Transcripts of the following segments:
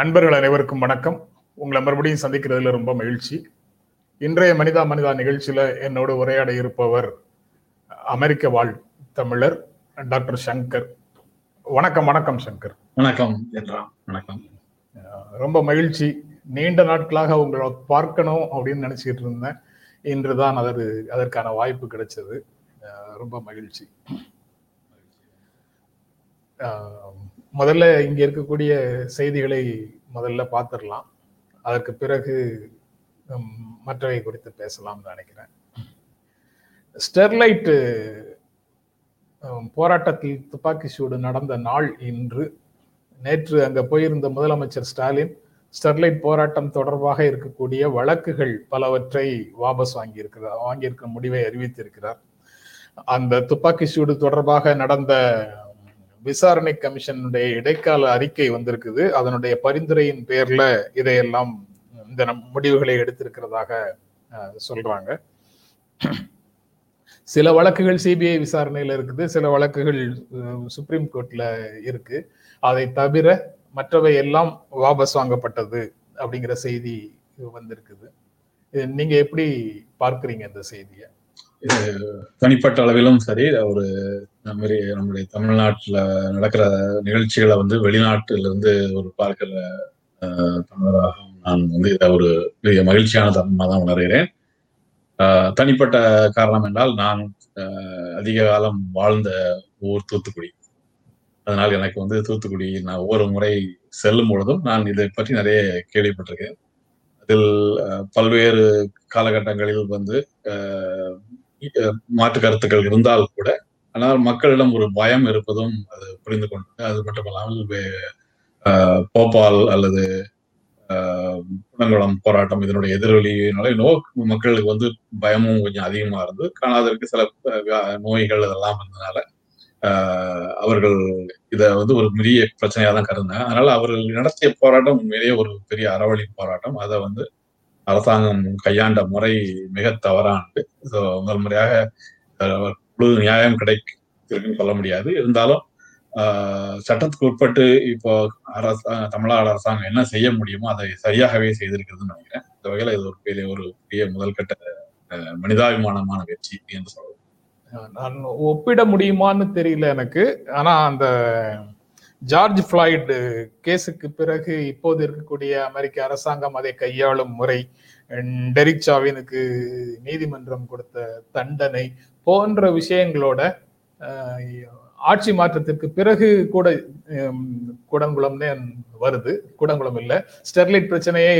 நண்பர்கள் அனைவருக்கும் வணக்கம். உங்களை மறுபடியும் சந்திக்கிறதுல ரொம்ப மகிழ்ச்சி. இன்றைய மனிதா மனிதா நிகழ்ச்சியில என்னோடு உரையாட இருப்பவர் அமெரிக்க வாழ் தமிழர் டாக்டர் சங்கர். வணக்கம் வணக்கம் சங்கர். வணக்கம் வணக்கம். ரொம்ப மகிழ்ச்சி. நீண்ட நாட்களாக உங்களை பார்க்கணும் அப்படின்னு நினைச்சிட்டு இருந்தேன். இன்றுதான் அதற்கு அதற்கான வாய்ப்பு கிடைச்சது. ரொம்ப மகிழ்ச்சி. முதல்ல இங்க இருக்கக்கூடிய செய்திகளை முதல்ல பார்த்துடலாம். அதற்கு பிறகு மற்றவை குறித்து பேசலாம்னு நினைக்கிறேன். ஸ்டெர்லைட் போராட்டத்தில் துப்பாக்கி சூடு நடந்த நாள் இன்று நேற்று அங்க போயிருந்த முதலமைச்சர் ஸ்டாலின் ஸ்டெர்லைட் போராட்டம் தொடர்பாக இருக்கக்கூடிய வழக்குகள் பலவற்றை வாபஸ் வாங்கியிருக்கிறார் வாங்கியிருக்க முடிவை அறிவித்திருக்கிறார். அந்த துப்பாக்கி சூடு தொடர்பாக நடந்த விசாரணை கமிஷனுடைய இடைக்கால அறிக்கை வந்திருக்குது. அதனுடைய பரிந்துரையின் பேர்ல இதையெல்லாம் இந்த நம் முடிவுகளை எடுத்திருக்கிறதாக சொல்றாங்க. சில வழக்குகள் சிபிஐ விசாரணையில இருக்குது. சில வழக்குகள் சுப்ரீம் கோர்ட்ல இருக்கு. அதை தவிர மற்றவை எல்லாம் வாபஸ் வாங்கப்பட்டது அப்படிங்கிற செய்தி வந்திருக்குது. நீங்க எப்படி பார்க்குறீங்க இந்த செய்தியை? தனிப்பட்ட அளவிலும் சரி ஒரு நம்முடைய தமிழ்நாட்டில் நடக்கிற நிகழ்ச்சிகளை வந்து வெளிநாட்டிலிருந்து ஒரு பார்க்கிற தமிழராக நான் வந்து இதை ஒரு பெரிய மகிழ்ச்சியான தருணமாக தான் உணர்கிறேன் தனிப்பட்ட காரணம் என்றால் நான் அதிக காலம் வாழ்ந்த ஊர் தூத்துக்குடி. அதனால் எனக்கு வந்து தூத்துக்குடி நான் ஒவ்வொரு முறை செல்லும் பொழுதும் நான் இதை பற்றி நிறைய கேள்விப்பட்டிருக்கேன் அதில் பல்வேறு காலகட்டங்களில் வந்து மாற்று கருத்துக்கள் இருந்தால் கூட ஆனால் மக்களிடம் ஒரு பயம் இருப்பதும் அது புரிந்து கொண்டு அது மட்டுமல்லாமல் போபால் அல்லது அஹ், குணங்குளம் போராட்டம் இதனுடைய எதிரொலியினால நோ மக்களுக்கு வந்து பயமும் கொஞ்சம் அதிகமா இருந்து காணாதற்கு சில நோய்கள் அதெல்லாம் இருந்ததுனால அவர்கள் இத வந்து ஒரு பெரிய பிரச்சனையா தான் கருந்தாங்க அதனால அவர்கள் நடத்திய போராட்டம் உண்மையிலேயே ஒரு பெரிய அறவழி போராட்டம். அதை வந்து அரசாங்கம் கையாண்ட முறை மிக தவறானது. ஸோ முதல் முறையாக முழு நியாயம் கிடைக்குன்னு சொல்ல முடியாது. இருந்தாலும் சட்டத்துக்கு உட்பட்டு இப்போ அரசு தமிழ்நாடு அரசாங்கம் என்ன செய்ய முடியுமோ அதை சரியாகவே செய்திருக்கிறதுன்னு நினைக்கிறேன். இந்த வகையில் இது ஒரு பெரிய ஒரு பெரிய முதல்கட்ட மனிதாபிமானமான வெற்றி என்று சொல்லலாம். நான் ஒப்பிட முடியுமான்னு தெரியல எனக்கு. ஆனா அந்த ஜார்ஜ் ஃபிளாய்டு கேஸுக்கு பிறகு இப்போது இருக்கக்கூடிய அமெரிக்க அரசாங்கம் அதை கையாளும் முறை டெரிக் சாவினுக்கு நீதிமன்றம் கொடுத்த தண்டனை போன்ற விஷயங்களோட ஆட்சி மாற்றத்திற்கு பிறகு கூட கூடங்குளம்னே வருது. கூடங்குளம் இல்லை. ஸ்டெர்லைட் பிரச்சனையை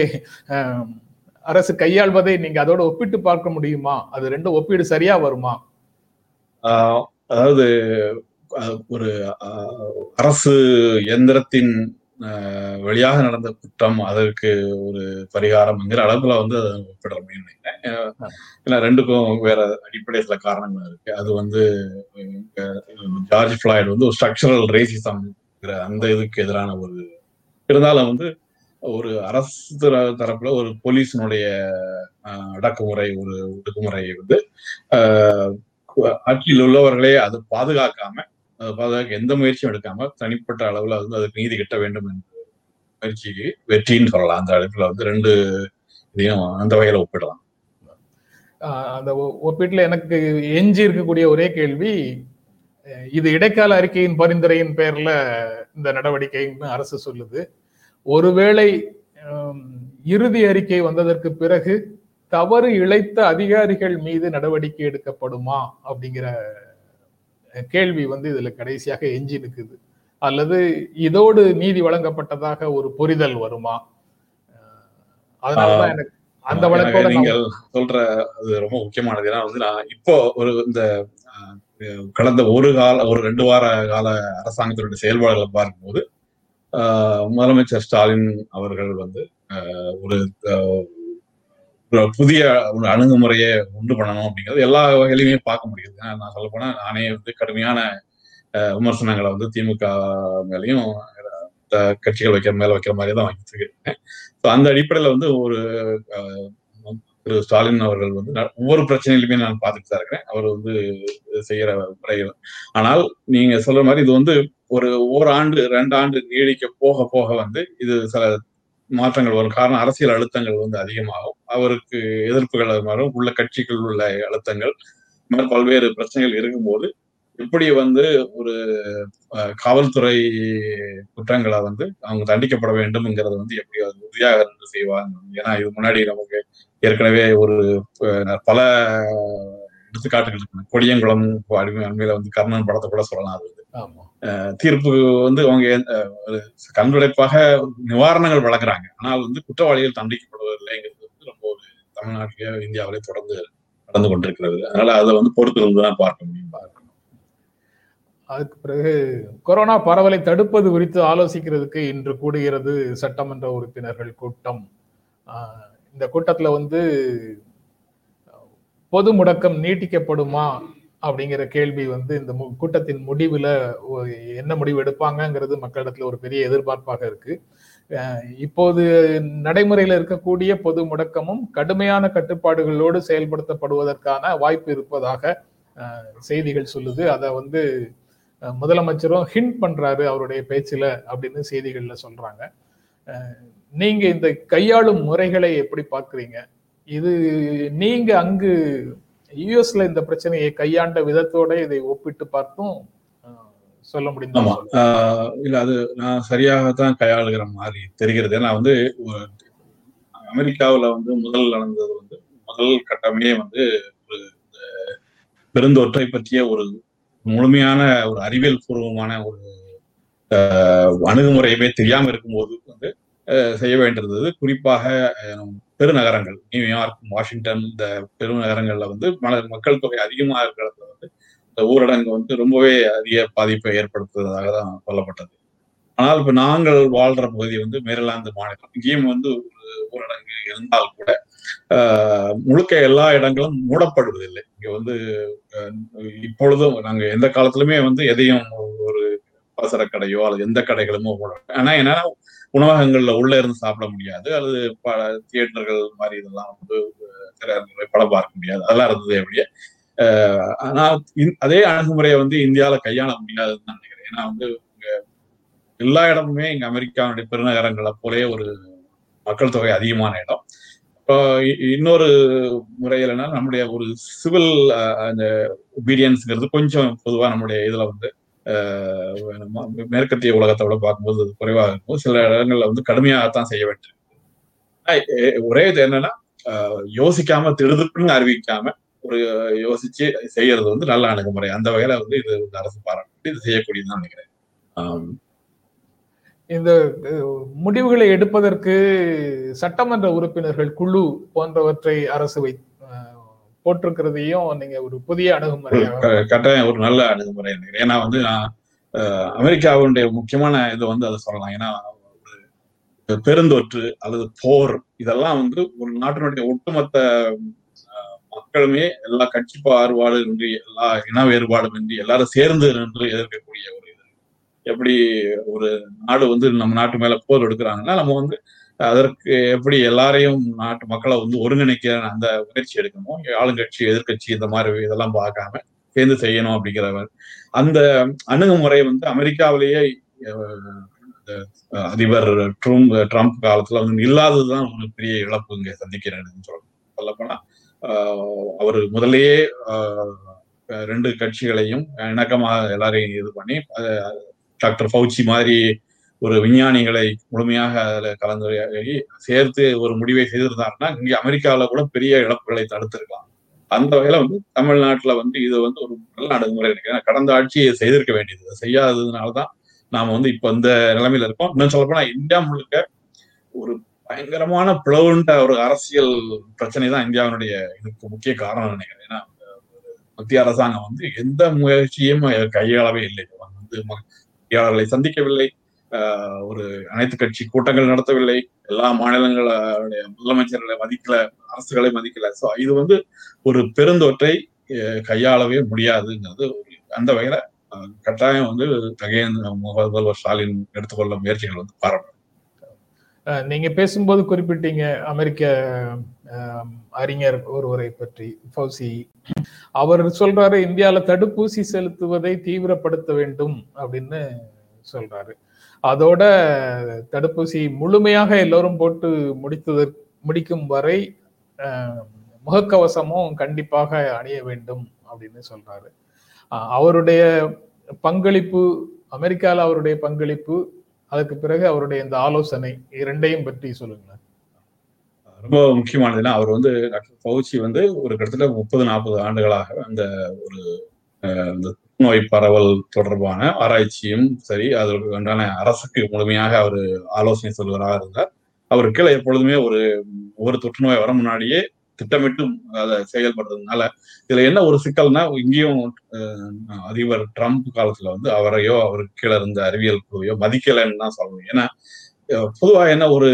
அரசு கையாள்வதை நீங்க அதோட ஒப்பிட்டு பார்க்க முடியுமா? அது ரெண்டும் ஒப்பீடு சரியா வருமா? அதாவது ஒரு அரசு எந்திரத்தின் ஆஹ் வழியாக நடந்த குற்றம் அதற்கு ஒரு பரிகாரம்ங்கிற அளவுல வந்து அதை ஒப்பிட ஏன்னா ரெண்டுக்கும் வேற அடிப்படை சில காரணங்கள் இருக்கு. அது வந்து ஜார்ஜ் ஃபிளாய்டு வந்து ஒரு ஸ்ட்ரக்சரல் ரேசிசம் அந்த இதுக்கு எதிரான ஒரு இருந்தாலும் வந்து ஒரு அரசு தர- தரப்புல ஒரு போலீஸினுடைய அடக்குமுறை ஒரு ஒடுக்குமுறை வந்து ஆட்சியில் உள்ளவர்களே அது பாதுகாக்காம அதை பாதுகாக்க எந்த முயற்சியும் எடுக்காம தனிப்பட்ட அளவுல வந்து அதுக்கு நீதி கிட்ட வேண்டும் என்ற முயற்சிக்கு வெற்றின்னு சொல்லலாம். அந்த இடத்துல வந்து ரெண்டு இதையும் அந்த வகையில ஒப்பிடலாம். அந்த ஒப்பீட்டுல எனக்கு எஞ்சி இருக்கக்கூடிய ஒரே கேள்வி இது இடைக்கால அறிக்கையின் பரிந்துரையின் பேர்ல இந்த நடவடிக்கைன்னு அரசு சொல்லுது. ஒருவேளை இறுதி அறிக்கை வந்ததற்கு பிறகு தவறு இழைத்த அதிகாரிகள் மீது நடவடிக்கை எடுக்கப்படுமா அப்படிங்கிற கேள்வி வந்து இதுல கடைசியாக எஞ்சி நிக்குது. அல்லது இதோடு நீதி வழங்கப்பட்டதாக ஒரு புரிதல் வருமா? அதனாலதான் எனக்கு அந்த வழக்கோட நீங்கள் சொல்ற அது ரொம்ப முக்கியமானது. ஏன்னா வந்து நான் இப்போ ஒரு இந்த கடந்த ஒரு கால ஒரு ரெண்டு வார கால அரசாங்கத்தினுடைய செயல்பாடுகளை பார்க்கும்போது ஆஹ், முதலமைச்சர் ஸ்டாலின் அவர்கள் வந்து ஒரு புதிய ஒரு அணுகுமுறையை உண்டு பண்ணணும் அப்படிங்கிறது எல்லா வகையிலுமே பார்க்க முடியுது. ஏன்னா நான் சொல்ல போனா நானே வந்து கடுமையான விமர்சனங்களை வந்து திமுக மேலையும் கட்சிகள் வைக்கிற மேல வைக்கிற மாதிரி தான் வாங்கிட்டு இருக்கேன். ஸோ அந்த அடிப்படையில வந்து ஒரு திரு ஸ்டாலின் அவர்கள் வந்து ஒவ்வொரு பிரச்சனையிலுமே நான் பார்த்துட்டு தான் இருக்கிறேன். அவர் வந்து செய்யற முறைகள் ஆனால் நீங்க சொல்ற மாதிரி இது வந்து ஒரு ஓராண்டு ரெண்டு ஆண்டு நீடிக்க போக போக வந்து இது சில மாற்றங்கள் வரும். காரணம் அரசியல் அழுத்தங்கள் வந்து அதிகமாகும். அவருக்கு எதிர்ப்புகள் மாறும் உள்ள கட்சிகள் உள்ள அழுத்தங்கள். மாதிரி பல்வேறு பிரச்சனைகள் இருக்கும்போது எப்படி வந்து ஒரு காவல்துறை குற்றங்களை வந்து அவங்க தண்டிக்கப்பட வேண்டும்ங்கிறது வந்து எப்படி உறுதியாக இருந்து செய்வாங்க ஏன்னா இது முன்னாடி நமக்கு ஏற்கனவே ஒரு பல எடுத்துக்காட்டுகள் இருக்கு. கொடியங்குளம் அடிமை அண்மையில வந்து கர்ணன் படத்தை கூட சொல்லலாம். அது தீர்ப்பு வந்து அவங்க கண்துடைப்பாக நிவாரணங்கள் வழங்குறாங்க. ஆனால் வந்து குற்றவாளிகள் தண்டிக்கப்படுவதில்லைங்கிறது வந்து ரொம்ப ஒரு தமிழ்நாட்டிலேயே இந்தியாவிலே தொடர்ந்து நடந்து கொண்டிருக்கிறது. அதனால அதை வந்து பொறுத்து இருந்து தான் பார்க்க முடியும் பார்க்கணும். அதுக்கு பிறகு கொரோனா பரவலை தடுப்பது குறித்து ஆலோசிக்கிறதுக்கு இன்று கூடுகிறது சட்டமன்ற உறுப்பினர்கள் கூட்டம். இந்த கூட்டத்துல வந்து பொது முடக்கம் நீட்டிக்கப்படுமா அப்படிங்கிற கேள்வி வந்து இந்த கூட்டத்தின் முடிவுல என்ன முடிவு எடுப்பாங்கங்கிறது மக்களிடத்துல ஒரு பெரிய எதிர்பார்ப்பாக இருக்கு. இப்போது நடைமுறையில் இருக்கக்கூடிய பொது முடக்கமும் கடுமையான கட்டுப்பாடுகளோடு செயல்படுத்தப்படுவதற்கான வாய்ப்பு இருப்பதாக செய்திகள் சொல்லுது. அதை வந்து முதலமைச்சரும் ஹிண்ட் பண்றாரு அவருடைய பேச்சுல அப்படின்னு செய்திகள்ல சொல்றாங்க. நீங்க இந்த கையாளும் முறைகளை எப்படி பார்க்குறீங்க? இது நீங்க அங்கு யுஎஸ்ல இந்த பிரச்சனையை கையாண்ட விதத்தோட இதை ஒப்பிட்டு பார்த்தும் சொல்ல முடியும் இல்ல அது நான் சரியாக தான் கையாளுகிற மாதிரி தெரிகிறது. ஏன்னா வந்து அமெரிக்காவில் வந்து முதல் நடந்தது வந்து முதல் கட்டமே வந்து ஒரு பெருந்தொற்றை பற்றிய ஒரு முழுமையான ஒரு அறிவியல் பூர்வமான ஒரு அணுகுமுறையுமே தெரியாம இருக்கும்போது வந்து செய்ய வேண்டியிருந்தது. குறிப்பாக பெருநகரங்கள் நியூயார்க் வாஷிங்டன் இந்த பெருநகரங்கள்ல வந்து மக்கள் தொகை அதிகமாக இருக்கிறத வந்து இந்த ஊரடங்கு வந்து ரொம்பவே அதிக பாதிப்பை ஏற்படுத்துவதாக தான் சொல்லப்பட்டது. ஆனால் இப்போ நாங்கள் வாழ்ற பகுதி வந்து மேரிலாந்து மாநிலம். இங்கேயும் வந்து ஊரடங்கு இருந்தால் கூட முழுக்க எல்லா இடங்களும் மூடப்படுவதில்லை. இங்க வந்து இப்பொழுதும் நாங்க எந்த காலத்திலுமே வந்து எதையும் ஒரு அவசர கடையோ அல்லது எந்த கடைகளுமோ ஆனா என்னன்னா உணவகங்கள்ல உள்ள இருந்து சாப்பிட முடியாது. அல்லது தியேட்டர்கள் மாதிரி இதெல்லாம் வந்து படம் பார்க்க முடியாது. அதெல்லாம் இருந்தது எப்படியே ஆனா அதே அணுகுமுறையை வந்து இந்தியாவில கையாள முடியாதுன்னு நான் நினைக்கிறேன். ஏன்னா வந்து எல்லா இடமுமே இங்க அமெரிக்காவுடைய பெருநகரங்களை போலே ஒரு மக்கள் தொகை அதிகமான இடம். இப்போ இன்னொரு முறையிலனா நம்முடைய ஒரு சிவில் அந்த ஒபீடியன்ஸ்ங்கிறது கொஞ்சம் பொதுவாக நம்முடைய இதுல வந்து மேற்கத்திய உலகத்தோட பார்க்கும்போது அது குறைவாக இருக்கும். சில இடங்கள்ல வந்து கடுமையாகத்தான் செய்ய வேண்டியிருக்கு. ஒரே இது என்னன்னா யோசிக்காம திடுதுப்புன்னு அறிவிக்காம ஒரு யோசிச்சு செய்யறது வந்து நல்ல அணுகுமுறை. அந்த வகையில வந்து இது அரசு பாராட்டு இது செய்யக்கூடியதுதான் நினைக்கிறேன். இந்த முடிவுகளை எடுப்பதற்கு சட்டமன்ற உறுப்பினர்கள் குழு போன்றவற்றை அரசு வை போட்டிருக்கிறதையும் நீங்க ஒரு புதிய அணுகுமுறை கட்டாயம் ஒரு நல்ல அணுகுமுறை ஏன்னா வந்து நான் அமெரிக்காவுடைய முக்கியமான இது வந்து அதை சொல்லலாம். ஏன்னா பெருந்தொற்று அல்லது போர் இதெல்லாம் வந்து ஒரு நாட்டினுடைய ஒட்டுமொத்த மக்களுமே எல்லா கட்சி பாறுபாடு இன்றி எல்லா இன வேறுபாடும் இன்றி எல்லாரும் சேர்ந்து நின்று எதிர்க்கக்கூடிய ஒரு இது. எப்படி ஒரு நாடு வந்து நம்ம நாட்டு மேல போர் எடுக்கிறாங்கன்னா நம்ம வந்து அதற்கு எப்படி எல்லாரையும் நாட்டு மக்களை வந்து ஒருங்கிணைக்கிற அந்த முயற்சி எடுக்கணும் ஆளுங்கட்சி எதிர்கட்சி இந்த மாதிரி இதெல்லாம் பார்க்காம சேர்ந்து செய்யணும் அப்படிங்கிறவர். அந்த அணுகுமுறை வந்து அமெரிக்காவிலேயே அதிபர் ட்ரூம் ட்ரம்ப் காலத்துல வந்து இல்லாததுதான் ஒரு பெரிய இழப்பு இங்க சந்திக்கிறேன்னு சொல்லணும் சொல்லப்போனா அவர் முதலேயே ரெண்டு கட்சிகளையும் இணக்கமாக எல்லாரையும் இது பண்ணி டாக்டர் ஃபவுச்சி மாதிரி ஒரு விஞ்ஞானிகளை முழுமையாக அதில் கலந்துரையாடி சேர்த்து ஒரு முடிவை செய்திருந்தாங்கன்னா இங்கே அமெரிக்காவில் கூட பெரிய இழப்புகளை தடுத்திருக்கலாம். அந்த வகையில வந்து தமிழ்நாட்டில் வந்து இது வந்து ஒரு நல்ல அணுகுமுறை இருக்கு கடந்த ஆட்சியை செய்திருக்க வேண்டியது. செய்யாததுனால தான் நாம் வந்து இப்போ இந்த நிலைமையில இருக்கோம். இன்னும் சொல்லப்போனால் இந்தியா முழுக்க ஒரு பயங்கரமான பிளவுண்ட ஒரு அரசியல் பிரச்சனை தான் இந்தியாவினுடைய இதுக்கு முக்கிய காரணம் நினைக்கிறேன். ஏன்னா மத்திய அரசாங்கம் வந்து எந்த முயற்சியும் கையாளவே இல்லை. வந்து பொறியாளர்களை சந்திக்கவில்லை. ஒரு அனைத்து கட்சி கூட்டங்கள் நடத்தவில்லை. எல்லா மாநிலங்களுடைய முதலமைச்சர்களை மதிக்கல அரசுகளை மதிக்கல. ஸோ இது வந்து ஒரு பெருந்தொற்றை கையாளவே முடியாதுங்கிறது ஒரு அந்த வகையில கட்டாயம் வந்து தகையன் முதல்வர் ஸ்டாலின் எடுத்துக்கொள்ள முயற்சிகள் வந்து பாராட்டு அஹ், நீங்க பேசும்போது குறிப்பிட்டீங்க அமெரிக்க அறிஞர் ஒருவரை பற்றி ஃபௌசி. அவர் சொல்றாரு இந்தியால தடுப்பூசி செலுத்துவதை தீவிரப்படுத்த வேண்டும் அப்படின்னு சொல்றாரு. அதோட தடுப்பூசி முழுமையாக எல்லோரும் போட்டு முடித்ததற்கு முடிக்கும் வரை அஹ், முகக்கவசமும் கண்டிப்பாக அணிய வேண்டும் அப்படின்னு சொல்றாரு. அவருடைய பங்களிப்பு அமெரிக்கால அவருடைய பங்களிப்பு அதுக்கு பிறகு அவருடைய இந்த ஆலோசனை இரண்டையும் பற்றி சொல்லுங்களேன். ரொம்ப முக்கியமானதுன்னா அவர் வந்து டாக்டர் பவுச்சி வந்து ஒரு கிட்டத்தட்ட முப்பது நாற்பது ஆண்டுகளாக அந்த ஒரு அஹ், நோய் பரவல் தொடர்பான ஆராய்ச்சியும் சரி அதற்கு உண்டான அரசுக்கு முழுமையாக அவர் ஆலோசனை சொல்வராக இருந்தார். அவர் கீழே எப்பொழுதுமே ஒரு ஒரு தொற்றுநோய் வர முன்னாடியே திட்டமிட்டு அதை செயல்படுறதுனால இதுல என்ன ஒரு சிக்கல்னா இங்கேயும் அதிபர் ட்ரம்ப் காலத்துல வந்து அவரையோ அவருக்கு கீழே இருந்த அறிவியல் குழுவையோ மதிக்கலைன்னு தான் சொல்லணும். ஏன்னா பொதுவா என்ன ஒரு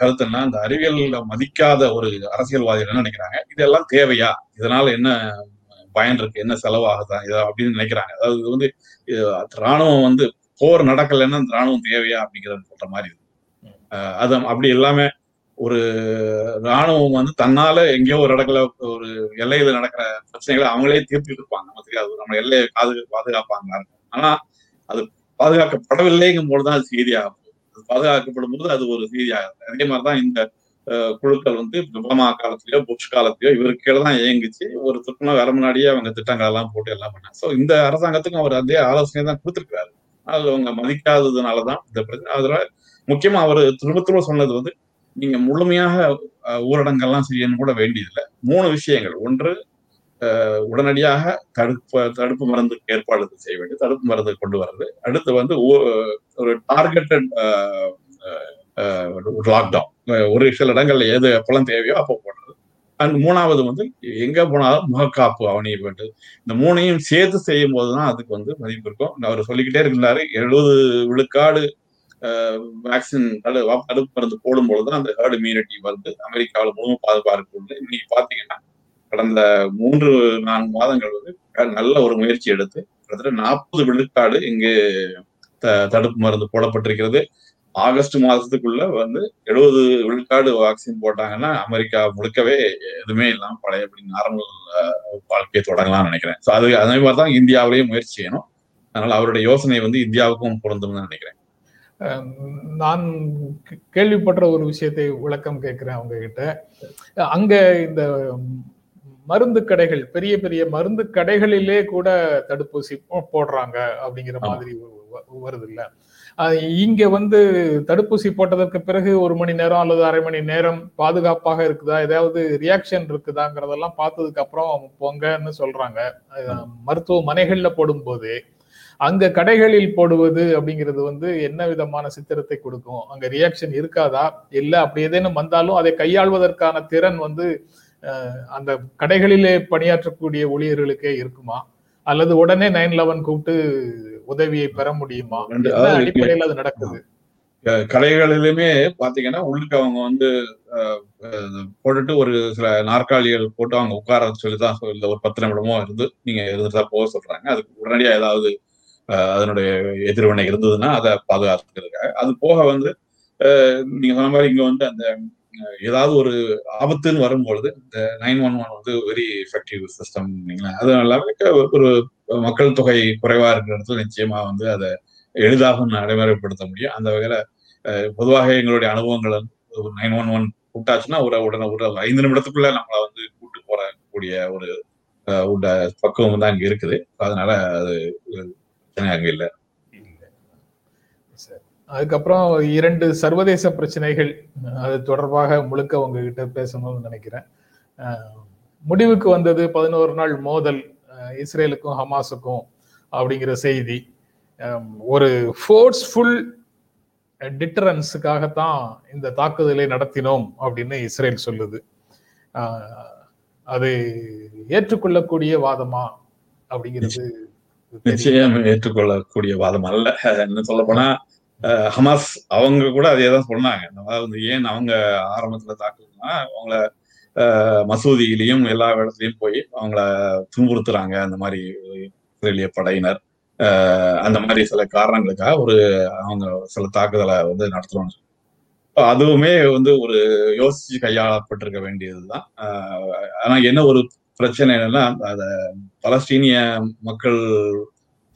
கருத்துன்னா அந்த அறிவியல் மதிக்காத ஒரு அரசியல்வாதிகள் என்ன நினைக்கிறாங்க? இதெல்லாம் தேவையா? இதனால என்ன பயன் இருக்கு என்ன செலவாகுதா இதை அப்படின்னு நினைக்கிறாங்க. அதாவது இது வந்து ராணுவம் வந்து போர் நடக்கலைன்னா அந்த ராணுவம் தேவையா அப்படிங்கிறத சொல்ற மாதிரி இருக்கு. அது அப்படி எல்லாமே ஒரு ராணுவம் வந்து தன்னால எங்கேயோ ஒரு இடத்துல ஒரு எல்லையில நடக்கிற பிரச்சனைகளை அவங்களே தீர்த்துட்டு இருப்பாங்க. நமக்கு அது நம்ம எல்லையை பாதுகா பாதுகாப்பாங்க ஆனா அது பாதுகாக்கப்படவில்லைங்கும் போதுதான் அது செய்தியாகும். அது பாதுகாக்கப்படும் போது அது ஒரு செய்தியாகும். அதே மாதிரிதான் இந்த குழுக்கள் வந்து ஒபாமா காலத்திலயோ புஷ் காலத்திலயோ இவருக்கு கீழே தான் இயங்குச்சு. ஒரு சுற்றுலா வர முன்னாடியே அவங்க திட்டங்கள் எல்லாம் போட்டு எல்லாம் பண்ணாங்க. சோ இந்த அரசாங்கத்துக்கும் அவர் அதே ஆலோசனை தான் கொடுத்துருக்காரு அது அவங்க மதிக்காததுனாலதான் இந்த பிரச்சனை. அதுல முக்கியமா அவர் திரும்ப திரும்ப சொன்னது வந்து நீங்க முழுமையாக ஊரடங்கெல்லாம் செய்யணும் கூட வேண்டியதில்லை. மூணு விஷயங்கள். ஒன்று உடனடியாக தடுப்பு தடுப்பு மருந்துக்கு ஏற்பாடு செய்ய வேண்டியது. தடுப்பு மருந்து கொண்டு வர்றது. அடுத்து வந்து ஒரு டார்கெட்டட் லாக்டவுன் ஒரு சில இடங்கள்ல எது எப்பெல்லாம் தேவையோ அப்போ போடுறது. அண்ட் மூணாவது வந்து எங்க போனாலும் முகக்காப்பு அவனிய வேண்டும் இந்த மூணையும் சேர்த்து செய்யும் போதுதான் அதுக்கு வந்து மதிப்பு இருக்கும். அவர் சொல்லிக்கிட்டே இருக்கிறாரு எழுபது விழுக்காடு வேக்சின் தடு தடுப்பு மருந்து போடும்பொழுது தான் அந்த ஹேர்டு இம்யூனிட்டி வந்து அமெரிக்காவில் முழு பாதுகாப்பு உண்டு. இன்னைக்கு பாத்தீங்கன்னா கடந்த மூன்று நான்கு மாதங்கள் வந்து நல்ல ஒரு முயற்சி எடுத்து கிட்டத்தட்ட நாற்பது விழுக்காடு இங்கு த- தடுப்பு மருந்து போடப்பட்டிருக்கிறது. ஆகஸ்ட் மாதத்துக்குள்ள வந்து எழுபது விழுக்காடு வேக்சின் போட்டாங்கன்னா அமெரிக்கா முழுக்கவே எதுவுமே இல்லாம பழையபடி நார்மல் வாழ்க்கையை தொடங்கலாம்னு நினைக்கிறேன். ஸோ அது அதே மாதிரி தான் இந்தியாவிலேயும் முயற்சி செய்யணும். அதனால அவருடைய யோசனை வந்து இந்தியாவுக்கும் பொருந்தும்னு நினைக்கிறேன். நான் கேள்விப்பட்ட ஒரு விஷயத்தை விளக்கம் கேட்கிறேன் அவங்க கிட்ட அங்க இந்த மருந்து கடைகள் பெரிய பெரிய மருந்து கடைகளிலே கூட தடுப்பூசி போடுறாங்க அப்படிங்கிற. மாதிரி வருது இல்ல? இங்க வந்து தடுப்பூசி போட்டதற்கு பிறகு ஒரு மணி நேரம் அல்லது அரை மணி நேரம் பாதுகாப்பாக இருக்குதா? ஏதாவது ரியாக்ஷன் இருக்குதாங்கிறதெல்லாம் பார்த்ததுக்கு அப்புறம் போங்கன்னு சொல்றாங்க. மருத்துவமனைகள்ல போடும்போது அங்க கடைகளில் போடுவது அப்படிங்கிறது வந்து என்ன விதமான சித்திரத்தை கொடுக்கும்? அங்க ரியாக்ஷன் இருக்காதா? இல்ல அப்படி ஏதேனும் வந்தாலும் அதை கையாள்வதற்கான திறன் வந்து அந்த கடைகளிலே பணியாற்றக்கூடிய ஊழியர்களுக்கே இருக்குமா? அல்லது உடனே நைன் லெவன் கூப்பிட்டு உதவியை பெற முடியுமா? அடிப்படையில் அது நடக்குது? கடைகளிலுமே பாத்தீங்கன்னா உள்ளுக்கு அவங்க வந்து போட்டுட்டு ஒரு சில நாற்காலிகள் போட்டு அவங்க உட்கார சொல்லி தான் சொல்ல ஒரு பத்து நிமிடமோ இருந்து நீங்க இருந்துட்டு போக சொல்றாங்க. அதுக்கு உடனடியா ஏதாவது அதனுடைய எதிர்வினை இருந்ததுன்னா அதை பாதுகாத்துக்கிறதுக்காக. அது போக வந்து நீங்க சொன்ன மாதிரி இங்க வந்து அந்த ஏதாவது ஒரு ஆபத்துன்னு வரும்பொழுது இந்த நைன் ஒன் ஒன் வந்து வெரி எஃபெக்டிவ் சிஸ்டம் அது இல்லாம ஒரு மக்கள் தொகை குறைவா இருக்கிற இடத்துல நிச்சயமா வந்து அதை எளிதாக நடைமுறைப்படுத்த முடியும். அந்த வகையில பொதுவாக எங்களுடைய அனுபவங்கள் ஒரு நைன் ஒன் ஒன் கூட்டாச்சுன்னா ஒரு உடனே ஒரு ஐந்து நிமிடத்துக்குள்ள நம்மளை வந்து கூட்டு போறக்கூடிய ஒரு அஹ், பக்குவம் தான் இங்க இருக்குது. அதனால அது பிரச்சனை அங்க இல்லை. அதுக்கப்புறம் இரண்டு சர்வதேச பிரச்சனைகள் அது தொடர்பாக முழுக்க உங்ககிட்ட பேசணும்னு நினைக்கிறேன். முடிவுக்கு வந்தது பதினோரு நாள் மோதல் அஹ், இஸ்ரேலுக்கும் ஹமாஸுக்கும் அப்படிங்கிற செய்தி. அஹ், ஒரு ஃபோர்ஸ்ஃபுல் டிட்டரன்ஸுக்காகத்தான் இந்த தாக்குதலை நடத்தினோம் அப்படின்னு இஸ்ரேல் சொல்லுது. அது ஏற்றுக்கொள்ளக்கூடிய வாதமா அப்படிங்கிறது நிச்சயம் ஏற்றுக்கொள்ளக்கூடிய வாதம் அல்ல. என்ன சொல்ல போனா ஹமாஸ் அவங்க கூட அதே தான் சொன்னாங்க அதாவது ஏன் அவங்க ஆரம்பத்துல தாக்குதுன்னா அவங்கள மசூதியிலையும் எல்லா இடத்துலையும் போய் அவங்கள துன்புறுத்துறாங்க. அந்த மாதிரி இஸ்ரேலிய படையினர். அந்த மாதிரி சில காரணங்களுக்காக ஒரு அவங்க சில தாக்குதலை வந்து நடத்துறோம் அதுவுமே வந்து ஒரு யோசிச்சு கையாளப்பட்டிருக்க வேண்டியதுதான். ஆனா என்ன ஒரு பிரச்சனை என்னன்னா அந்த பலஸ்தீனிய மக்கள்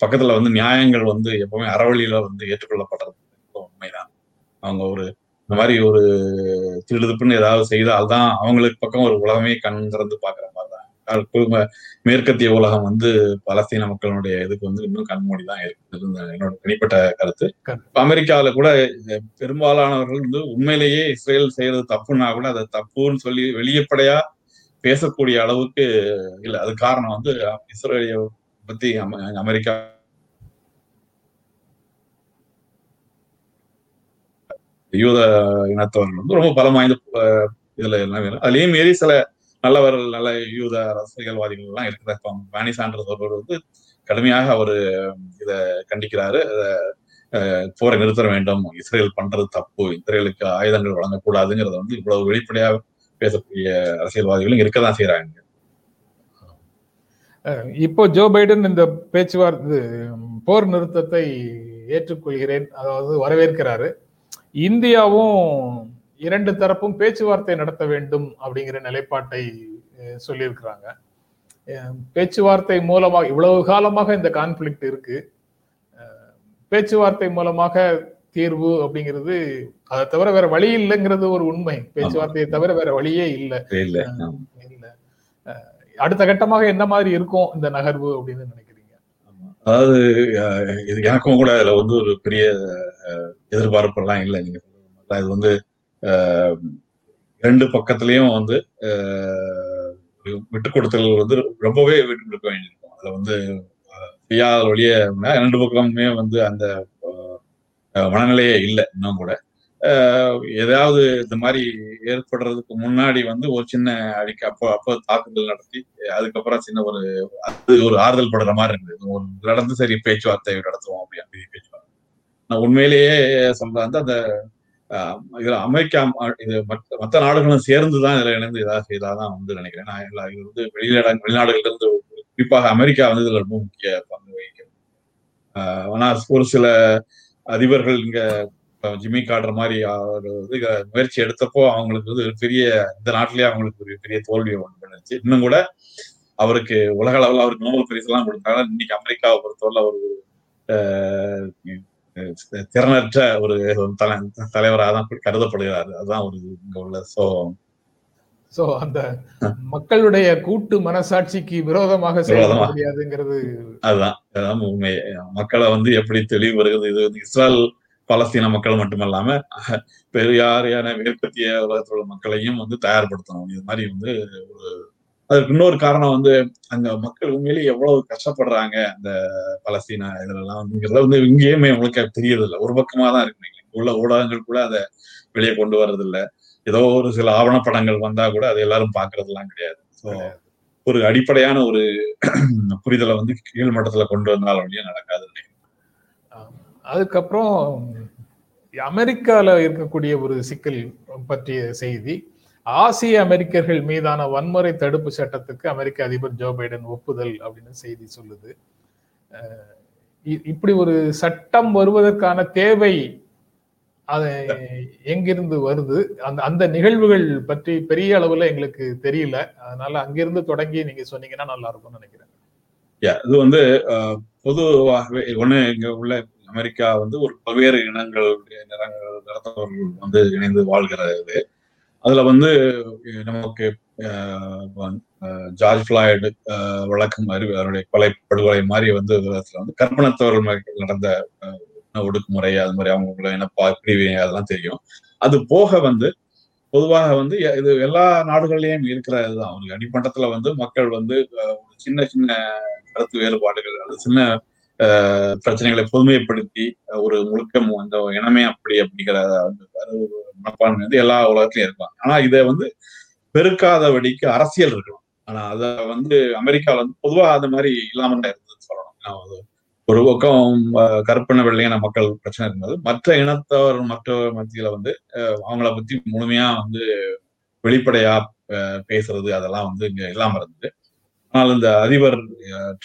பக்கத்துல வந்து நியாயங்கள் வந்து எப்பவுமே அறவழியில வந்து ஏற்றுக்கொள்ளப்படுறது உண்மைதான். அவங்க ஒரு இந்த மாதிரி ஒரு திருடுதுப்புன்னு ஏதாவது செய்தால்தான் அவங்களுக்கு பக்கம் ஒரு உலகமே கண் திறந்து பாக்குற மாதிரி தான். மேற்கத்திய உலகம் வந்து பலஸ்தீன மக்களுடைய இதுக்கு வந்து இன்னும் கண்மூடி தான் இருக்குது என்னோட தனிப்பட்ட கருத்து. அமெரிக்காவில கூட பெரும்பாலானவர்கள் வந்து உண்மையிலேயே இஸ்ரேல் செய்யறது தப்புன்னா கூட அதை தப்புன்னு சொல்லி வெளியப்படையா பேசக்கூடிய அளவுக்கு இல்ல. அது காரணம் வந்து இஸ்ரேலிய பத்தி அமெரிக்கா யூத இனத்தவர்கள் வந்து ரொம்ப பலம் வாய்ந்த இதுல எல்லாம் வேணும் அதுலயும் மீறி சில நல்லவர்கள் நல்ல யூத அரசியல்வாதிகள் எல்லாம் இருக்கிற பானி சான்றது ஒருவர் வந்து கடுமையாக அவர் இத கண்டிக்கிறாரு. போரை நிறுத்த வேண்டும். இஸ்ரேல் பண்றது தப்பு. இஸ்ரேலுக்கு ஆயுதங்கள் வழங்கக்கூடாதுங்கிறத வந்து இவ்வளவு வெளிப்படையாக பேசக்கூடிய அரசியல்வாதிகளும் இருக்கதான் செய்யறாங்க இப்போ ஜோ பைடன் இந்த பேச்சுவார்த்தை போர் நிறுத்தத்தை ஏற்றுக்கொள்கிறேன் அதாவது வரவேற்கிறாரு. இந்தியாவும் இரண்டு தரப்பும் பேச்சுவார்த்தை நடத்த வேண்டும் அப்படிங்கிற நிலைப்பாட்டை சொல்லியிருக்கிறாங்க. பேச்சுவார்த்தை மூலமாக இவ்வளவு காலமாக இந்த கான்ஃபிளிக்ட் இருக்கு. பேச்சுவார்த்தை மூலமாக தீர்வு அப்படிங்கிறது அதை தவிர வேற வழி இல்லைங்கிறது ஒரு உண்மை. பேச்சுவார்த்தையை தவிர வேற வழியே இல்லை. இல்ல இல்ல. அடுத்த கட்டமாக என்ன மாதிரி இருக்கும் இந்த நகர்வு அப்படின்னு நினைக்கிறீங்க? அதாவது இது எனக்கும் கூட அதுல வந்து ஒரு பெரிய எதிர்பார்ப்பு எல்லாம் இல்லை. நீங்க இது வந்து ரெண்டு பக்கத்துலயும் வந்து விட்டு கொடுத்தல் வந்து ரொம்பவே விட்டு கொடுக்க வேண்டியிருக்கும். அதுல வந்து செய்யாத வழியே ரெண்டு பக்கமுமே வந்து அந்த மனநிலையே இல்லை இன்னும் கூட. ஏதாவது இந்த மாதிரி ஏற்படுறதுக்கு முன்னாடி வந்து ஒரு சின்ன அடிக்க அப்போ அப்போ தாக்குதல் நடத்தி அதுக்கப்புறம் சின்ன ஒரு அது ஒரு ஆறுதல் படுற மாதிரி இருந்தது. ஒரு நடந்து சரி பேச்சுவார்த்தை நடத்துவோம் அப்படி அப்படி பேச்சுவார்த்தை. நான் உண்மையிலேயே சொல்றேன் வந்து அந்த இதுல அமெரிக்கா இது மற்ற மற்ற நாடுகளும் சேர்ந்துதான் இதுல இணைந்து ஏதாவது செய்தாதான் வந்து நினைக்கிறேன். நான் எல்லா இது வந்து வெளிநாடு வெளிநாடுகள்ல இருந்து குறிப்பாக அமெரிக்கா வந்து இதுல ரொம்ப முக்கிய பங்கு வகிக்கிறது. ஆனா ஒரு சில அதிபர்கள் இங்க ஜிம்மி கார்டர் மாதிரி வந்து முயற்சி எடுத்தப்போ அவங்களுக்கு வந்து பெரிய இந்த நாட்டிலேயே அவங்களுக்கு ஒரு பெரிய தோல்வியை ஒன்று பண்ணுச்சு இன்னும் கூட அவருக்கு உலக அளவில் அவருக்கு நோபல் பரிசு எல்லாம் கொடுத்தாங்க. இன்னைக்கு அமெரிக்காவை பொறுத்தவரை ஒரு திறனற்ற ஒரு தலை தலைவராக தான் கருதப்படுகிறார். அதுதான் ஒரு இங்க உள்ள சோ சோ அந்த மக்களுடைய கூட்டு மனசாட்சிக்கு விரோதமாக செயல்பட முடியாதுங்கிறது அதுதான் உண்மை மக்களை வந்து எப்படி தெளிவு வருகிறது இது வந்து இஸ்ரேல் பலஸ்தீன மக்கள் மட்டுமல்லாம பெரியாரியான மேற்கத்திய உலகத்தில் உள்ள மக்களையும் வந்து தயார்படுத்தணும். இது மாதிரி வந்து ஒரு அதுக்கு இன்னொரு காரணம் வந்து அங்க மக்கள் உண்மையிலேயே எவ்வளவு கஷ்டப்படுறாங்க அந்த பலஸ்தீன இதுல வந்துங்கிறத வந்து இங்கேயுமே உங்களுக்கு தெரியறது இல்லை ஒரு பக்கமா தான் இருக்கு. உள்ள ஊடகங்கள் கூட அதை வெளியே கொண்டு வர்றது இல்லை ஏதோ ஒரு சில ஆவணப்படங்கள் வந்தா கூட அது எல்லாரும் பாக்குறதுலாம் கிடையாது. ஸோ ஒரு அடிப்படையான ஒரு புரிதலை வந்து கீழ் மட்டத்துல கொண்டு வந்தால் வழியா நடக்காது அதுக்கப்புறம் அமெரிக்காவில் இருக்கக்கூடிய ஒரு சிக்கல் பற்றிய செய்தி ஆசிய அமெரிக்கர்கள் மீதான வன்முறை தடுப்பு சட்டத்துக்கு அமெரிக்க அதிபர் ஜோ பைடன் ஒப்புதல் அப்படின்னு செய்தி சொல்லுது. இப்படி ஒரு சட்டம் வருவதற்கான தேவை அது எங்கிருந்து வருது? அந்த அந்த நிகழ்வுகள் பற்றி பெரிய அளவுல எங்களுக்கு தெரியல. அதனால அங்கிருந்து தொடங்கி நீங்க சொன்னீங்கன்னா நல்லா இருக்கும்னு நினைக்கிறேன். இது வந்து பொதுவாகவே ஒண்ணு இங்க உள்ள அமெரிக்கா வந்து ஒரு பல்வேறு இனங்களுடைய நிறங்கள் நிறத்தவர்கள் வந்து இணைந்து வாழ்கிறது அதுல வந்து நமக்கு ஜார்ஜ் பிளாய்டு வழக்கு மாதிரி அவருடைய கொலை படுகொலை மாதிரி வந்து வந்து கற்பனத்தவர்கள் நடந்த ஒடுக்குமுறை அது மாதிரி அவங்களோட இனப்பா பிரிவினை அதெல்லாம் தெரியும். அது போக வந்து பொதுவாக வந்து இது எல்லா நாடுகள்லயும் இருக்கிற இதுதான் அவங்களுக்கு அடிமட்டத்துல வந்து மக்கள் வந்து சின்ன சின்ன கருத்து வேறுபாடுகள் அது சின்ன பிரச்சனைகளை பொதுமைப்படுத்தி ஒரு முழுக்கம் அந்த இனமே அப்படி அப்படிங்கிற மனப்பான்மை வந்து எல்லா உலகத்திலயும் இருப்பாங்க ஆனா இதை வந்து பெருக்காதபடிக்கு அரசியல் இருக்கணும். ஆனா அத வந்து அமெரிக்கால வந்து பொதுவா அந்த மாதிரி இல்லாம இருந்ததுன்னு சொல்லணும். ஒரு பக்கம் கருப்பின வெள்ளையான மக்கள் பிரச்சனை இருந்தது. மற்ற இனத்தவர் மற்ற மத்தியில வந்து அவங்கள பத்தி முழுமையா வந்து வெளிப்படையா பேசுறது அதெல்லாம் வந்து இங்க இல்லாம இருந்தது. ஆனால் இந்த அதிபர்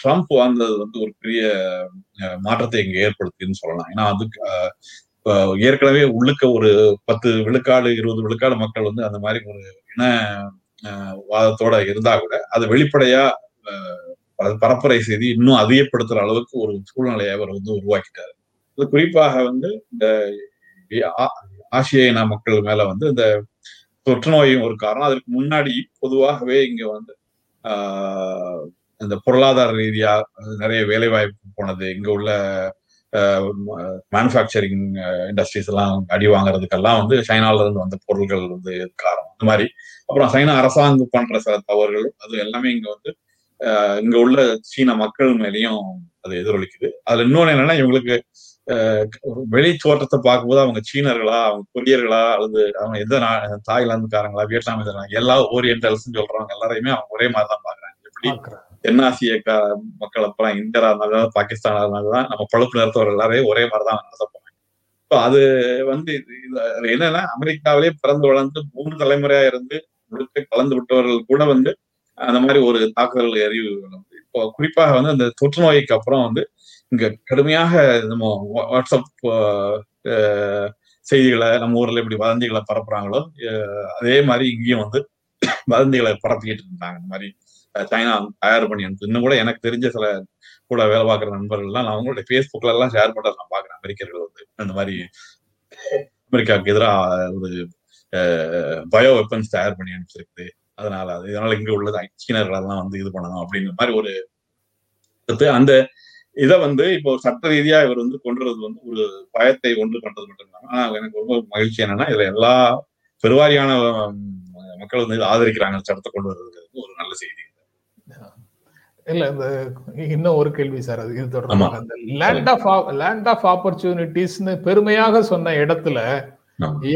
ட்ரம்ப் வாழ்ந்தது வந்து ஒரு பெரிய மாற்றத்தை இங்க ஏற்படுத்தின்னு சொல்லலாம். ஏன்னா அதுக்கு ஏற்கனவே உள்ளுக்க ஒரு பத்து விழுக்காடு இருபது விழுக்காடு மக்கள் வந்து அந்த மாதிரி ஒரு இன வாதத்தோட இருந்தா கூட அது வெளிப்படையா பரப்புரை செய்து இன்னும் அதிகப்படுத்துற அளவுக்கு ஒரு சூழ்நிலையை அவர் வந்து உருவாக்கிட்டாரு. இது குறிப்பாக வந்து இந்த ஆ- ஆசிய இன மக்கள் மேல வந்து இந்த தொற்று நோயும் ஒரு காரணம். அதற்கு முன்னாடி பொதுவாகவே இங்க வந்து ஆஹ், பொருளாதார ரீதியா நிறைய வேலை வாய்ப்பு போனது. இங்க உள்ள மேனுஃபேக்சரிங் இண்டஸ்ட்ரீஸ் எல்லாம் அடி வாங்குறதுக்கெல்லாம் வந்து சைனால இருந்து வந்த பொருள்கள் வந்து காரணம். அந்த மாதிரி. அப்புறம் சைனா அரசாங்கம் பண்ற சில தவறுகள் அது எல்லாமே இங்க வந்து ஆஹ், இங்க உள்ள சீன மக்கள் மேலேயும் அது எதிரொலிக்குது. அதுல இன்னொன்னு என்னன்னா இவங்களுக்கு வெளி தோற்றத்தை பார்க்கும்போது அவங்க சீனர்களா அவங்க கொரியர்களா அல்லது அவங்க எந்த தாய்லாந்துக்காரங்களா வியட்நாம் எல்லா ஓரியன்டல்ஸ் சொல்றவங்க எல்லாரையுமே அவங்க ஒரே மாதிரி தான் பாக்குறாங்க எப்படி. தென்னாசிய மக்கள் அப்புறம் இந்தியா இருந்தாலும் பாகிஸ்தான் இருந்தாலும் நம்ம பழுப்பு நிறத்தவர் எல்லாரையும் ஒரே மாதிரி தான் நடத்த போறாங்க. So அது வந்து என்னன்னா அமெரிக்காவிலே பிறந்து வளர்ந்து மூன்று தலைமுறையா இருந்து முழுக்க கலந்து விட்டவர்கள் கூட வந்து அந்த மாதிரி ஒரு தாக்குதல் அறிவு இப்போ குறிப்பாக வந்து அந்த தொற்று நோய்க்கு அப்புறம் வந்து இங்க கடுமையாக நம்ம வா- வாட்ஸ்அப் uh, uh, செய்திகளை நம்ம ஊர்ல இப்படி வதந்திகளை பரப்புறாங்களோ uh, அதே மாதிரி இங்கேயும் வந்து வதந்திகளை பரப்பிக்கிட்டு இருந்தாங்க இந்த மாதிரி சைனா தயார் பண்ணி அனுப்பு இன்னும் கூட எனக்கு தெரிஞ்ச சில கூட வேலை பார்க்குற நண்பர்கள்லாம் நான் அவங்களுடைய ஃபேஸ்புக்ல எல்லாம் ஷேர் பண்றத நான் பாக்குறேன் அமெரிக்கர்கள் வந்து அந்த மாதிரி அமெரிக்காவுக்கு எதிராக ஒரு பயோ வெப்பன்ஸ் தயார் பண்ணி அனுப்பிச்சிருக்குது. அதனால அது இதனால இங்க உள்ளது சீனர்கள் எல்லாம் வந்து இது பண்ணணும் அப்படிங்கிற மாதிரி ஒரு அந்த இதை வந்து இப்போ சட்ட ரீதியா இவர் வந்து கொண்டு வரது வந்து ஒரு பயத்தை ஒன்று பண்றது மட்டும் இல்லாம ஆனா எனக்கு ரொம்ப மகிழ்ச்சி என்னன்னா இதுல எல்லா பெருவாரியான மக்கள் வந்து ஆதரிக்கிறாங்க. சட்டத்தை கொண்டு வர்றதுக்கு ஒரு நல்ல செய்தி. இல்ல இந்த இன்னும் ஒரு கேள்வி சார் அது இது தொடர்பாக. அந்த லேண்ட் ஆஃப் லேண்ட் ஆஃப் ஆப்பர்ச்சுனிட்டிஸ்னு பெருமையாக சொன்ன இடத்துல.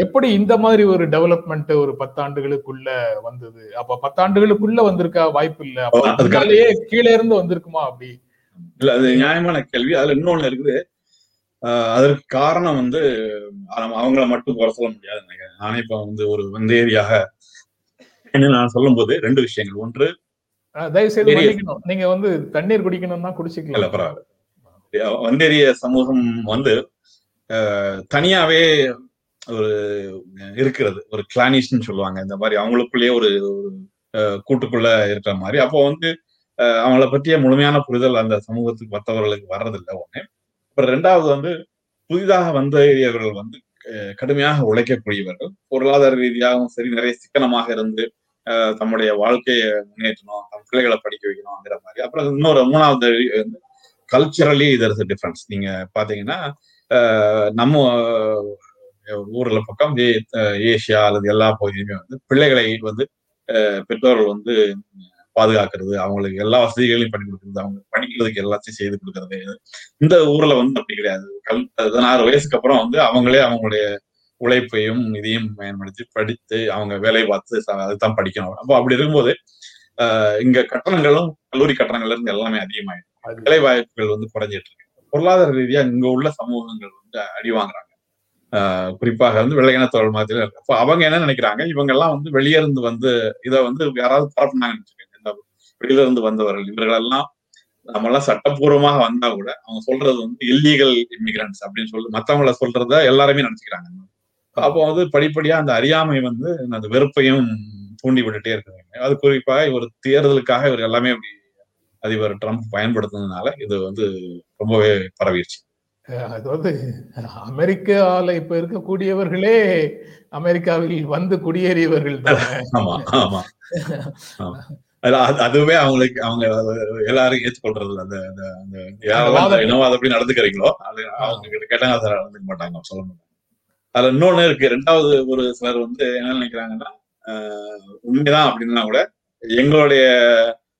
எப்படி இந்த மாதிரி ஒரு டெவலப்மெண்ட் ஒரு பத்தாண்டுகளுக்குள்ள வந்தது? அப்ப பத்தாண்டுகளுக்குள்ள வந்திருக்கா வாய்ப்பு இல்ல. அப்ப அது correct. முன்னாலேயே கீழே இருந்து வந்திருக்குமா அப்படி? இல்ல அது நியாயமான கேள்வி. அதுல இன்னொன்னு இருக்குது. அதற்கு காரணம் வந்து அவங்கள மட்டும் குறை சொல்ல முடியாது நினைக்கிறேன். நானே இப்ப வந்து ஒரு வந்தேரியாக என்ன நான் சொல்லும் போது ரெண்டு விஷயங்கள். ஒன்று தயவு செய்து மன்னிக்கணும். நீங்க வந்து தண்ணீர் குடிக்கணும்னா இல்ல குடிச்சுக்கலாம் பரவாயில்ல வந்தேரிய சமூகம் வந்து தனியாவே ஒரு இருக்கிறது. ஒரு கிளானிஷ்னு சொல்லுவாங்க. இந்த மாதிரி அவங்களுக்குள்ளேயே ஒரு கூட்டுக்குள்ள இருக்கிற மாதிரி. அப்போ வந்து அவங்கள பற்றிய முழுமையான புரிதல் அந்த சமூகத்துக்கு மற்றவர்களுக்கு வர்றதில்லை ஒண்ணு. அப்புறம் ரெண்டாவது வந்து புதிதாக வந்த வந்தவர்கள் வந்து கடுமையாக உழைக்கக்கூடியவர்கள். பொருளாதார ரீதியாகவும் சரி நிறைய சிக்கனமாக இருந்து தம்முடைய வாழ்க்கையை முன்னேற்றணும் தம் பிள்ளைகளை படிக்க வைக்கணும்ங்கிற மாதிரி. அப்புறம் இன்னொரு மூணாவது வந்து கல்ச்சரலி இதர் டிஃபரன்ஸ் நீங்க பாத்தீங்கன்னா ஆஹ் நம்ம ஊர்ல பக்கம் ஏசியா அல்லது எல்லா பகுதியுமே வந்து பிள்ளைகளை வந்து பெற்றோர்கள் வந்து பாதுகாக்கிறது அவங்களுக்கு எல்லா வசதிகளையும் பண்ணி கொடுக்கறது அவங்க படிக்கிறதுக்கு எல்லாத்தையும் செய்து கொடுக்கறது. இந்த ஊர்ல வந்து அப்படி கிடையாது. கல் பதினாறு வயசுக்கு அப்புறம் வந்து அவங்களே அவங்களுடைய உழைப்பையும் இதையும் பயன்படுத்தி படித்து அவங்க வேலை பார்த்து அதுதான் படிக்கணும். அப்போ அப்படி இருக்கும்போது இங்க கட்டணங்களும் கல்லூரி கட்டணங்கள்ல இருந்து எல்லாமே அதிகமாயிடும் அது- வேலை வாய்ப்புகள் வந்து குறைஞ்சிட்டு இருக்கு. பொருளாதார ரீதியா இங்க உள்ள சமூகங்கள் வந்து அடி வாங்குறாங்க. ஆஹ் குறிப்பாக வந்து வெள்ளையினத்தோழர் மாதிரி இருக்கு. அப்போ அவங்க என்ன நினைக்கிறாங்க? இவங்க எல்லாம் வந்து வெளியே இருந்து வந்து இதை வந்து யாராவது பரப்புனாங்கன்னு வச்சுக்கோங்க இந்த வெளியில இருந்து வந்தவர்கள். இவர்களெல்லாம் நம்ம எல்லாம் சட்டப்பூர்வமாக வந்தா கூட அவங்க சொல்றது வந்து இல்லீகல் இமிகிரன்ஸ் அப்படின்னு சொல்லி மத்தவங்கள சொல்றத எல்லாருமே நினைச்சுக்கிறாங்க. அப்போ வந்து படிப்படியா அந்த அறியாமை வந்து அந்த வெறுப்பையும் தூண்டி விட்டுட்டே இருக்காங்க அது குறிப்பாக ஒரு தேர்தலுக்காக இவர் எல்லாமே அப்படி அதிபர் ட்ரம்ப் பயன்படுத்துனதுனால இது வந்து ரொம்பவே பரவிடுச்சு அது வந்து அமெரிக்கால இப்ப இருக்கக்கூடியவர்களே அமெரிக்காவில் வந்து குடியேறியவர்கள் தான்? அது- அது- அதுவே அவங்களுக்கு அவங்க எல்லாரும் ஏற்றுக்கொள்றது. அந்த அந்த வாதம். இனவாதம் அப்படி நடந்துக்கிறீங்களோ அது அவங்க கிட்ட கேட்டாங்க அதை நடந்துக்க மாட்டாங்க சொல்ல மாட்டாங்க அதுல இன்னொன்னு இருக்கு ரெண்டாவது ஒரு சிலர் வந்து என்ன நினைக்கிறாங்கன்னா ஆஹ் உண்மைதான் அப்படின்னா கூட எங்களுடைய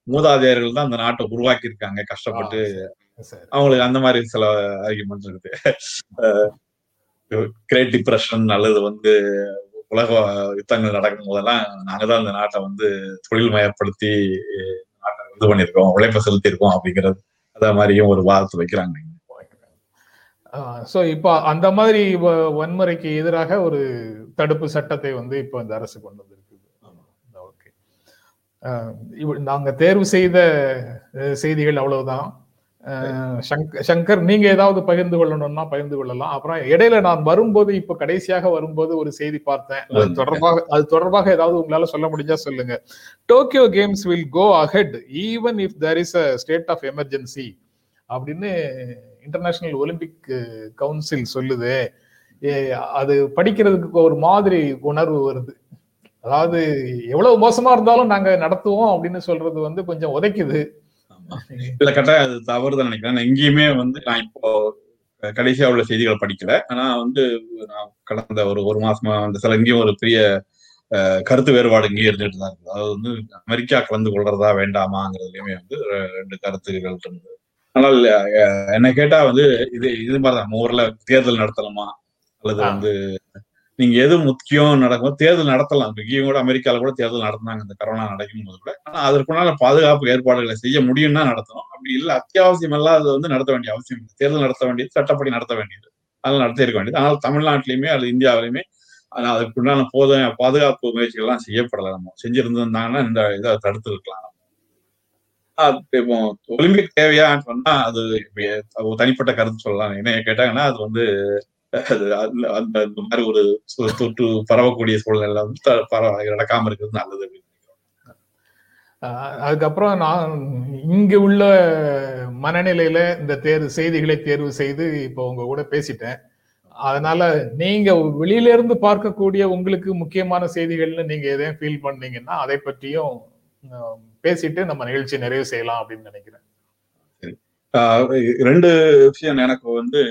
மூதாதையர்கள் தான் அந்த நாட்டை உருவாக்கி இருக்காங்க கஷ்டப்பட்டு சரி. அவங்களுக்கு அந்த மாதிரி சில ஆர்குமெண்ட் இருக்குது கிரேட் டிப்ரெஷன் அல்லது வந்து உலக யுத்தங்கள் நடக்கும் போதெல்லாம் நாங்க தான் இந்த நாட்டை வந்து தொழில் மயப்படுத்தி நாட்டை இது பண்ணியிருக்கோம் உழைப்பை செலுத்தியிருக்கோம் அப்படிங்கிறது அத மாதிரியும் ஒரு வாதத்தை வைக்கிறாங்க. சோ இப்போ அந்த மாதிரி வன்முறைக்கு எதிராக ஒரு தடுப்பு சட்டத்தை வந்து இப்போ இந்த அரசு கொண்டு வந்திருக்குது. ஓகே. நாங்க தேர்வு செய்த செய்திகள் அவ்வளவுதான். சங்கர் நீங்க ஏதாவது பகிர்ந்து கொள்ளணும்னா பகிர்ந்து கொள்ளலாம். அப்புறம் இடையில நான் வரும்போது இப்ப கடைசியாக வரும்போது ஒரு செய்தி பார்த்தேன். அது. தொடர்பாக அது தொடர்பாக ஏதாவது உங்களால சொல்ல முடிஞ்சா சொல்லுங்க. Tokyo games will go ahead even if there is a state of emergency அப்படின்னு இன்டர்நேஷனல் ஒலிம்பிக் கவுன்சில் சொல்லுது. அது படிக்கிறதுக்கு ஒரு மாதிரி உணர்வு வருது. அதாவது எவ்வளவு மோசமா இருந்தாலும் நாங்க நடத்துவோம் அப்படின்னு சொல்றது வந்து கொஞ்சம் உதைக்குது. இல்ல கட்டாயம் அது தவறு தான் நினைக்கிறேன். நான் எங்கேயுமே வந்து நான் இப்போ கடைசியா உள்ள செய்திகள் படிக்கல. ஆனா வந்து நான் கடந்த ஒரு ஒரு மாசமா அந்த சில இங்கேயும் ஒரு பெரிய கருத்து வேறுபாடு இங்கேயும் இருந்துட்டு தான் இருக்குது. அதாவது வந்து அமெரிக்கா கலந்து கொள்றதா வேண்டாமாங்கிறதுலயுமே வந்து ரெண்டு கருத்துகள் இருந்தது. ஆனால் என்னை கேட்டா வந்து இது இது மாதிரிதான் நம்ம ஊர்ல தேர்தல் நடத்தலாமா அல்லது. வந்து நீங்க எது முக்கியம் நடக்கும் தேர்தல் நடத்தலாம். இங்கேயும் கூட அமெரிக்கால கூட தேர்தல் நடத்தினாங்க. இந்த கரோனா நடக்கும் போது கூட. ஆனா அதற்குண்டான பாதுகாப்பு ஏற்பாடுகளை செய்ய முடியும்னா நடத்தணும். அப்படி இல்லை அத்தியாவசியம் இல்லாத வந்து நடத்த வேண்டிய அவசியம் இல்லை. தேர்தல் நடத்த வேண்டியது சட்டப்படி நடத்த வேண்டியது. அதெல்லாம் நடத்தியிருக்க வேண்டியது. ஆனால் தமிழ்நாட்டிலையுமே அல்லது இந்தியாவிலுமே ஆனால் அதுக்குண்டான போத பாதுகாப்பு முயற்சிகள்லாம் செய்யப்படலை. நம்ம செஞ்சிருந்திருந்தாங்கன்னா இந்த இதை தடுத்து இருக்கலாம் இப்போ ஒலிம்பிக் தேவையான்னு சொன்னா அது தனிப்பட்ட கருத்து சொல்லலாம். என்ன கேட்டாங்கன்னா அது வந்து அந்த இந்த மாதிரி ஒரு தொற்று பரவக்கூடிய சூழ்நிலை வந்து நடக்காம இருக்கிறது நல்லது அப்படின்னு அதுக்கப்புறம் நான் இங்க உள்ள மனநிலையில இந்த தேர்வு செய்திகளை தேர்வு செய்து இப்போ உங்க கூட பேசிட்டேன். அதனால நீங்க வெளியில இருந்து பார்க்கக்கூடிய உங்களுக்கு முக்கியமான செய்திகள்னு நீங்க எதையும் ஃபீல் பண்ணீங்கன்னா அதை பற்றியும் பேசிட்டு நம்ம நிகழ்ச்சி நிறைவு செய்யலாம் அப்படின்னு நினைக்கிறேன். ரெண்டு விஷயம் எனக்கு வந்து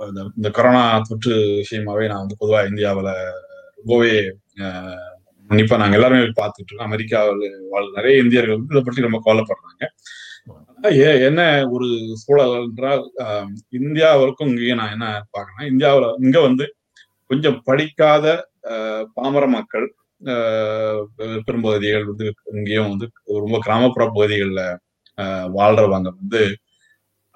இந்த இந்த கொரோனா தொற்று விஷயமாவே நான் வந்து பொதுவா இந்தியாவில் ரொம்பவே ஆஹ், உன்னிப்பா நாங்க எல்லாருமே பார்த்துட்டு இருக்கோம். அமெரிக்காவில் வாழ் நிறைய இந்தியர்கள் வந்து இதை பற்றி ரொம்ப கவலைப்படுறாங்க. என்ன ஒரு சூழல் என்றால் இந்தியாவிற்கும் இங்கேயும் நான் என்ன பார்க்கணும் இந்தியாவில் இங்க வந்து கொஞ்சம் படிக்காத பாமர மக்கள் பெரும்பகுதிகள் வந்து இங்கேயும் வந்து ரொம்ப கிராமப்புற பகுதிகளில் வாழ்றவங்க வந்து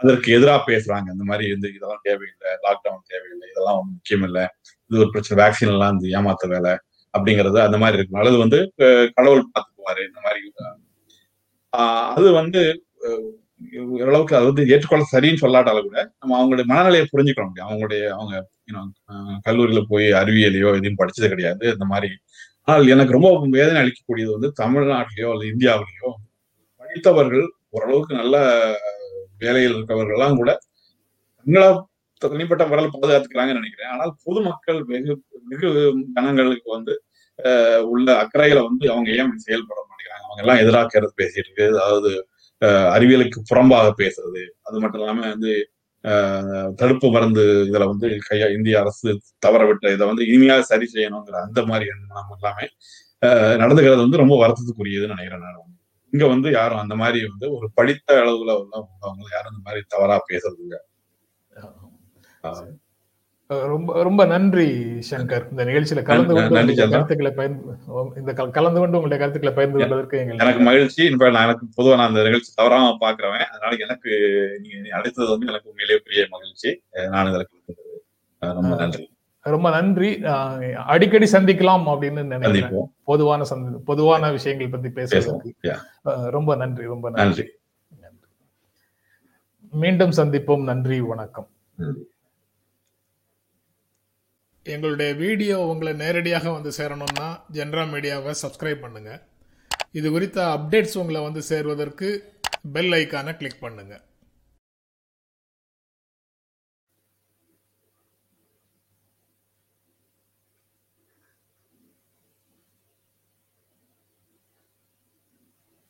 அதற்கு எதிராக பேசுறாங்க. இந்த மாதிரி வந்து இதெல்லாம் தேவையில்லை லாக்டவுன் தேவையில்லை இதெல்லாம் ஒண்ணும் முக்கியம் இல்லை இது ஒரு பிரச்சனை வேக்சின் எல்லாம் இந்த ஏமாத்த வேலை அப்படிங்கிறது அந்த மாதிரி இருக்கும் அல்லது வந்து கடவுள் பார்த்துக்குவாரு இந்த மாதிரி அது வந்து ஓரளவுக்கு அது வந்து ஏற்றுக்கொள்ள சரின்னு சொல்லாட்டாலும் கூட நம்ம அவங்களுடைய மனநிலையை புரிஞ்சுக்க முடியும். அவங்களுடைய அவங்க கல்லூரியில போய் அறிவியலையோ எதையும் படிச்சது கிடையாது இந்த மாதிரி. ஆனால் எனக்கு ரொம்ப வேதனை அளிக்கக்கூடியது வந்து தமிழ்நாட்டிலேயோ அல்லது இந்தியாவிலேயோ படித்தவர்கள் ஓரளவுக்கு நல்ல வேலையில் இருக்கவர்கள்லாம் கூட தங்களா தனிப்பட்ட முறையில் பாதுகாத்துக்கிறாங்கன்னு நினைக்கிறேன். ஆனால் பொதுமக்கள் வெகு வெகு ஜனங்களுக்கு வந்து உள்ள அக்கறைகளை வந்து அவங்க ஏன் செயல்பட மாட்டேங்கிறாங்க? அவங்க எல்லாம் எதிராக கருத்து பேசிட்டு இருக்கு. அதாவது அறிவியலுக்கு புறம்பாக பேசுறது. அது மட்டும் இல்லாம வந்து தடுப்பு மருந்து இதுல வந்து கையா இந்திய அரசு தவற விட்ட இதை வந்து இனிமையா சரி செய்யணுங்கிற அந்த மாதிரி எண்ணம் எல்லாமே நடந்துக்கிறது வந்து ரொம்ப வருத்தத்துக்குரியதுன்னு நினைக்கிறேன் நான். இங்க வந்து யாரும் அந்த மாதிரி வந்து ஒரு படித்த அளவுல உள்ளவங்க யாரும் இந்த மாதிரி தவறா பேசுறது இல்ல ஆஹ் அஹ் ரொம்ப ரொம்ப நன்றி சங்கர். இந்த நிகழ்ச்சியில கலந்து கொண்டு. கருத்துக்களை பயந்து இந்த கல- கலந்து கொண்டு உங்களுடைய கருத்துக்களை பகிர்ந்து கொண்டதற்கு எனக்கு மகிழ்ச்சி. எனக்கு பொதுவா நான் அந்த நிகழ்ச்சி தவறாம பாக்குறவன். அதனால எனக்கு நீங்க அழைத்தது வந்து எனக்கு உண்மையிலேயே பெரிய மகிழ்ச்சி. நான் இதற்கு ரொம்ப நன்றி. ரொம்ப நன்றி. அடிக்கடி சந்திக்கலாம் அப்படின்னு நினைக்கிறேன். பொதுவான சந்தி பொதுவான விஷயங்கள் பத்தி பேசுறதுக்கு. ரொம்ப நன்றி ரொம்ப நன்றி. மீண்டும் சந்திப்போம். நன்றி வணக்கம். எங்களுடைய வீடியோ உங்களை நேரடியாக வந்து சேரணும்னா ஜென்ரா மீடியாவை சப்ஸ்கிரைப் பண்ணுங்க. இது குறித்த அப்டேட்ஸ் உங்களை வந்து சேர்வதற்கு பெல் ஐக்கானை கிளிக் பண்ணுங்க.